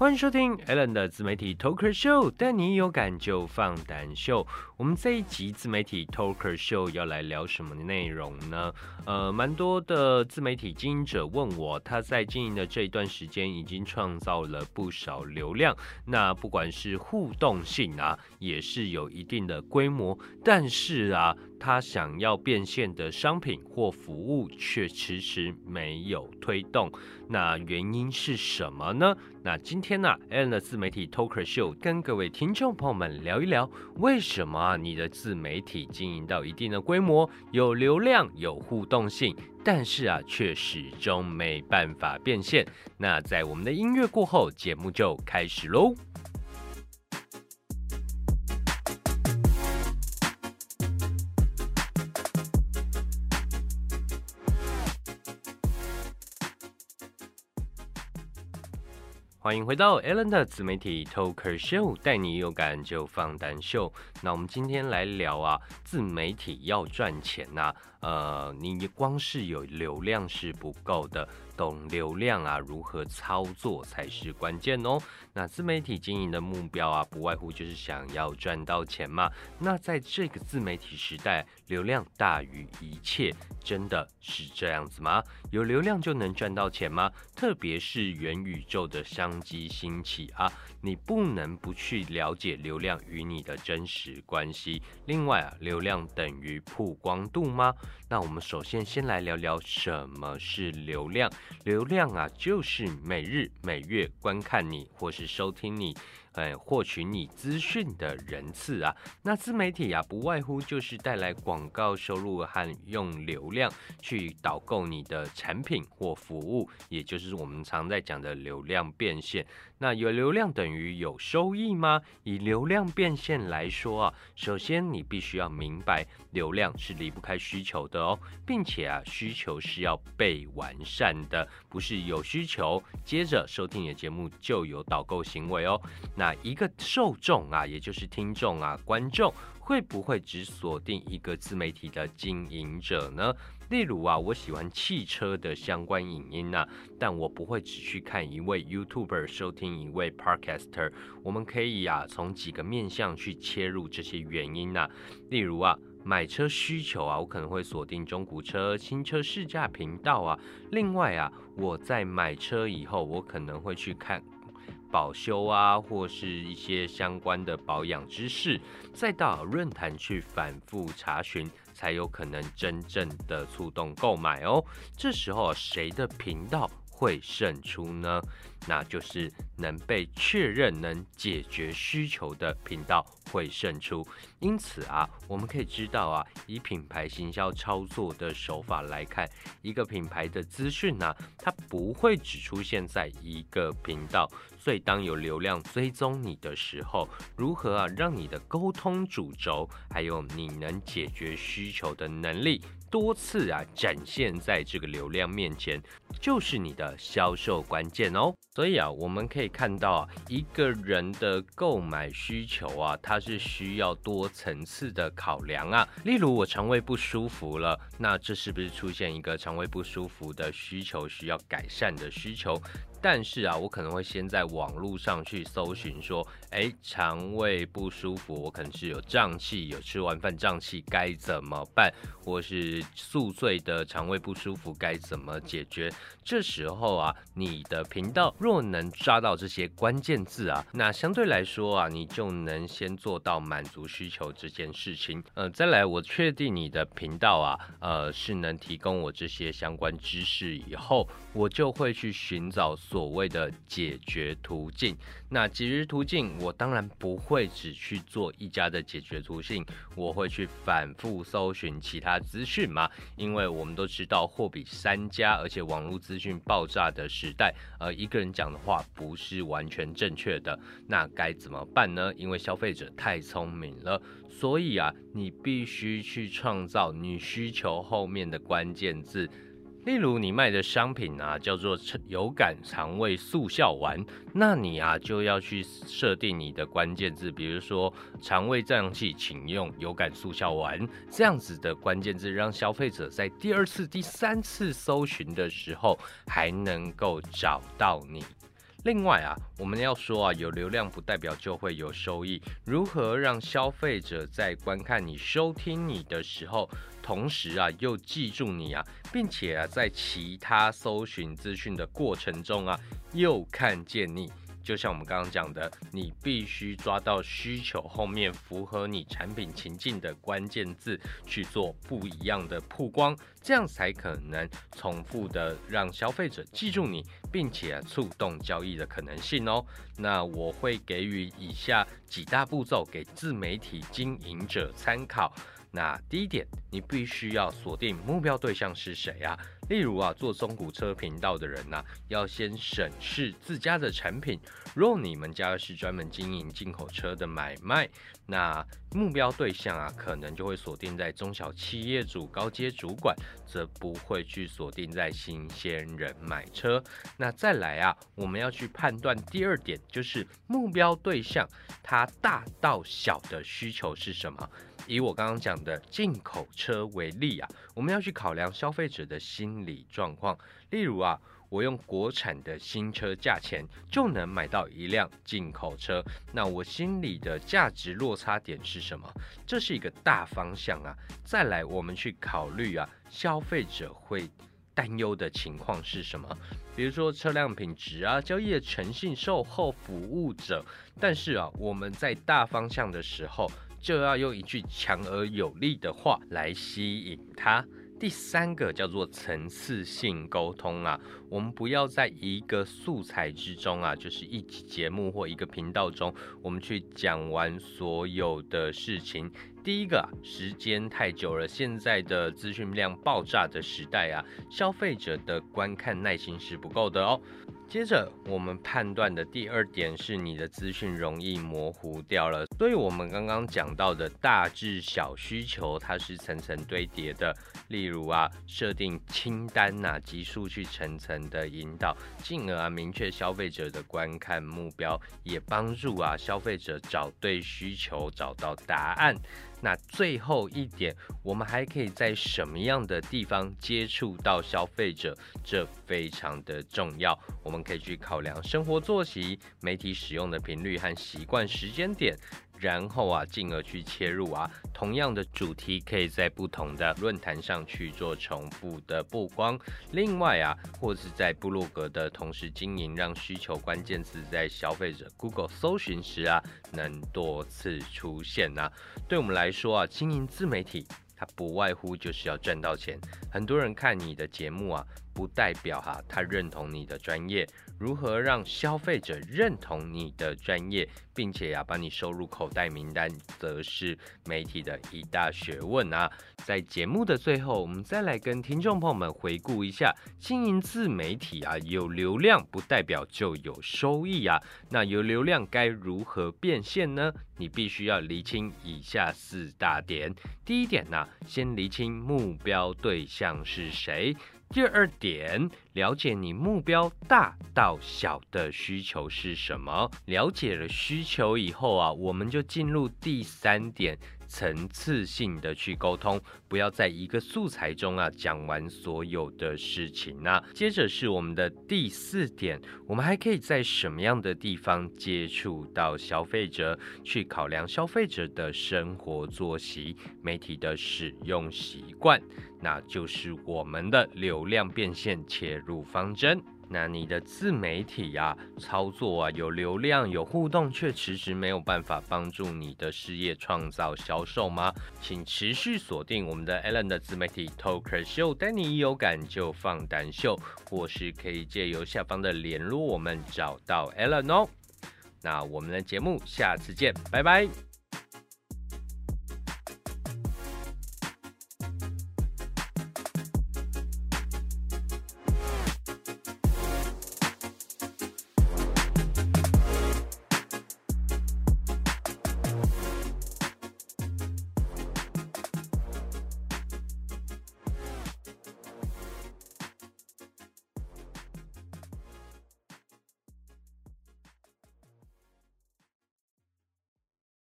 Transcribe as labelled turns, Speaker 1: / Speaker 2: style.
Speaker 1: 欢迎收听 Alan 的自媒体 Talker Show，带你有感就放胆秀。我们这一集自媒体 Talker Show 要来聊什么内容呢？呃，蛮多的自媒体经营者问我，他在经营的这一段时间已经创造了不少流量，那不管是互动性啊，也是有一定的规模，但是啊，他想要变现的商品或服务却迟迟没有推动，那原因是什么呢？那今天呢，Alan 的自媒体 Talker Show 跟各位听众朋友们聊一聊，为什么你的自媒体经营到一定的规模，有流量、有互动性，但是啊，却始终没办法变现？那在我们的音乐过后，节目就开始喽。欢迎回到 Alan 的自媒体 Talker Show，带你有感就放胆秀。那我们今天来聊啊，自媒体要赚钱呐，呃，你光是有流量是不够的。懂流量啊，如何操作才是关键哦。那自媒体经营的目标啊，不外乎就是想要赚到钱嘛。那在这个自媒体时代，流量大于一切，真的是这样子吗？有流量就能赚到钱吗？特别是元宇宙的商机兴起啊，你不能不去了解流量与你的真实关系。另外啊，流量等于曝光度吗？那我们首先先来聊聊什么是流量。流量啊，就是每日、每月观看你或是收听你。呃，获取你资讯的人次啊，那自媒体啊，不外乎就是带来广告收入和用流量去导购你的产品或服务，也就是我们常在讲的流量变现。那有流量等于有收益吗？以流量变现来说啊，首先你必须要明白，流量是离不开需求的哦，并且啊，需求是要被完善的，不是有需求接着收听你的节目就有导购行为哦。那一个受众啊，也就是听众啊，观众会不会只锁定一个自媒体的经营者呢？例如啊，我喜欢汽车的相关影音呐，但我不会只去看一位 YouTuber 收听一位 Podcaster。我们可以啊，从几个面向去切入这些原因呐。例如啊，买车需求啊，我可能会锁定中古车、新车试驾频道啊。另外啊，我在买车以后，我可能会去看。保修啊，或是一些相关的保养知识，再到论坛去反复查询，才有可能真正的触动购买哦。这时候谁的频道会胜出呢？那就是能被确认能解决需求的频道会胜出。因此啊，我们可以知道啊，以品牌行销操作的手法来看，一个品牌的资讯呢，它不会只出现在一个频道。所以当有流量追踪你的时候，如何啊让你的沟通主轴，还有你能解决需求的能力？多次啊展现在这个流量面前，就是你的销售关键哦。所以啊，我们可以看到啊，一个人的购买需求啊，它是需要多层次的考量啊。例如我肠胃不舒服了，那这是不是出现一个肠胃不舒服的需求，需要改善的需求？但是啊，我可能会先在网络上去搜寻，说，哎，肠胃不舒服，我可能是有胀气，有吃完饭胀气，该怎么办？或是宿醉的肠胃不舒服该怎么解决？这时候啊，你的频道若能抓到这些关键字啊，那相对来说啊，你就能先做到满足需求这件事情。呃，再来，我确定你的频道啊，呃，是能提供我这些相关知识以后，我就会去寻找。所谓的解决途径，那解决途径，我当然不会只去做一家的解决途径，我会去反复搜寻其他资讯嘛，因为我们都知道货比三家，而且网络资讯爆炸的时代，呃，一个人讲的话不是完全正确的，那该怎么办呢？因为消费者太聪明了，所以啊，你必须去创造你需求后面的关键字。例如你卖的商品啊，叫做有感肠胃速效丸，那你啊就要去设定你的关键字，比如说肠胃胀气，请用有感速效丸这样子的关键字，让消费者在第二次、第三次搜寻的时候还能够找到你。另外啊，我们要说啊，有流量不代表就会有收益。如何让消费者在观看你、收听你的时候，同时啊又记住你啊，并且啊在其他搜寻资讯的过程中啊又看见你？就像我们刚刚讲的，你必须抓到需求后面符合你产品情境的关键字去做不一样的曝光，这样才可能重复的让消费者记住你，并且触动交易的可能性哦。那我会给予以下几大步骤给自媒体经营者参考。那第一点，你必须要锁定目标对象是谁啊？例如啊，做中古车频道的人呐，要先审视自家的产品。若你们家是专门经营进口车的买卖，那目标对象啊，可能就会锁定在中小企业主、高阶主管，则不会去锁定在新鲜人买车。那再来啊，我们要去判断第二点，就是目标对象它大到小的需求是什么。以我刚刚讲的进口车为例啊，我们要去考量消费者的心理状况。例如啊，我用国产的新车价钱就能买到一辆进口车，那我心里的价值落差点是什么？这是一个大方向啊。再来，我们去考虑啊，消费者会担忧的情况是什么？比如说车辆品质啊，交易的诚信、售后服务者。但是啊，我们在大方向的时候。就要用一句强而有力的话来吸引他。第三个叫做层次性沟通啊，我们不要在一个素材之中啊，就是一集节目或一个频道中，我们去讲完所有的事情。第一个，时间太久了，现在的资讯量爆炸的时代啊，消费者的观看耐心是不够的哦。接着，我们判断的第二点是你的资讯容易模糊掉了。所以，我们刚刚讲到的大至小需求，它是层层堆叠的。例如啊，设定清单呐，急速去层层的引导，进而啊明确消费者的观看目标，也帮助啊消费者找对需求，找到答案。那最后一点，我们还可以在什么样的地方接触到消费者？这非常的重要。我们可以去考量生活作息、媒体使用的频率和习惯时间点。然后啊，进而去切入啊，同样的主题可以在不同的论坛上去做重复的曝光。另外啊，或是在部落格的同时经营，让需求关键词在消费者 Google 搜寻时啊，能多次出现啊。对我们来说啊，经营自媒体，它不外乎就是要赚到钱。很多人看你的节目啊。不代表哈，他认同你的专业。如何让消费者认同你的专业，并且呀，把你收入口袋名单，则是媒体的一大学问啊。在节目的最后，我们再来跟听众朋友们回顾一下，经营自媒体啊，有流量不代表就有收益啊。那有流量该如何变现呢？你必须要厘清以下四大点。第一点呢，先厘清目标对象是谁。第二点，了解你目标大到小的需求是什么。了解了需求以后啊，我们就进入第三点。层次性的去沟通，不要在一个素材中啊讲完所有的事情啊。接着是我们的第四点，我们还可以在什么样的地方接触到消费者，去考量消费者的生活作息、媒体的使用习惯，那就是我们的流量变现切入方针。那你的自媒体呀，操作啊，有流量有互动，却迟迟没有办法帮助你的事业创造销售吗？请持续锁定我们的 Allen 的自媒体 Talker Show，带你一有感就放胆秀，或是可以借由下方的联络我们找到 Allen 哦。那我们的节目下次见，拜拜。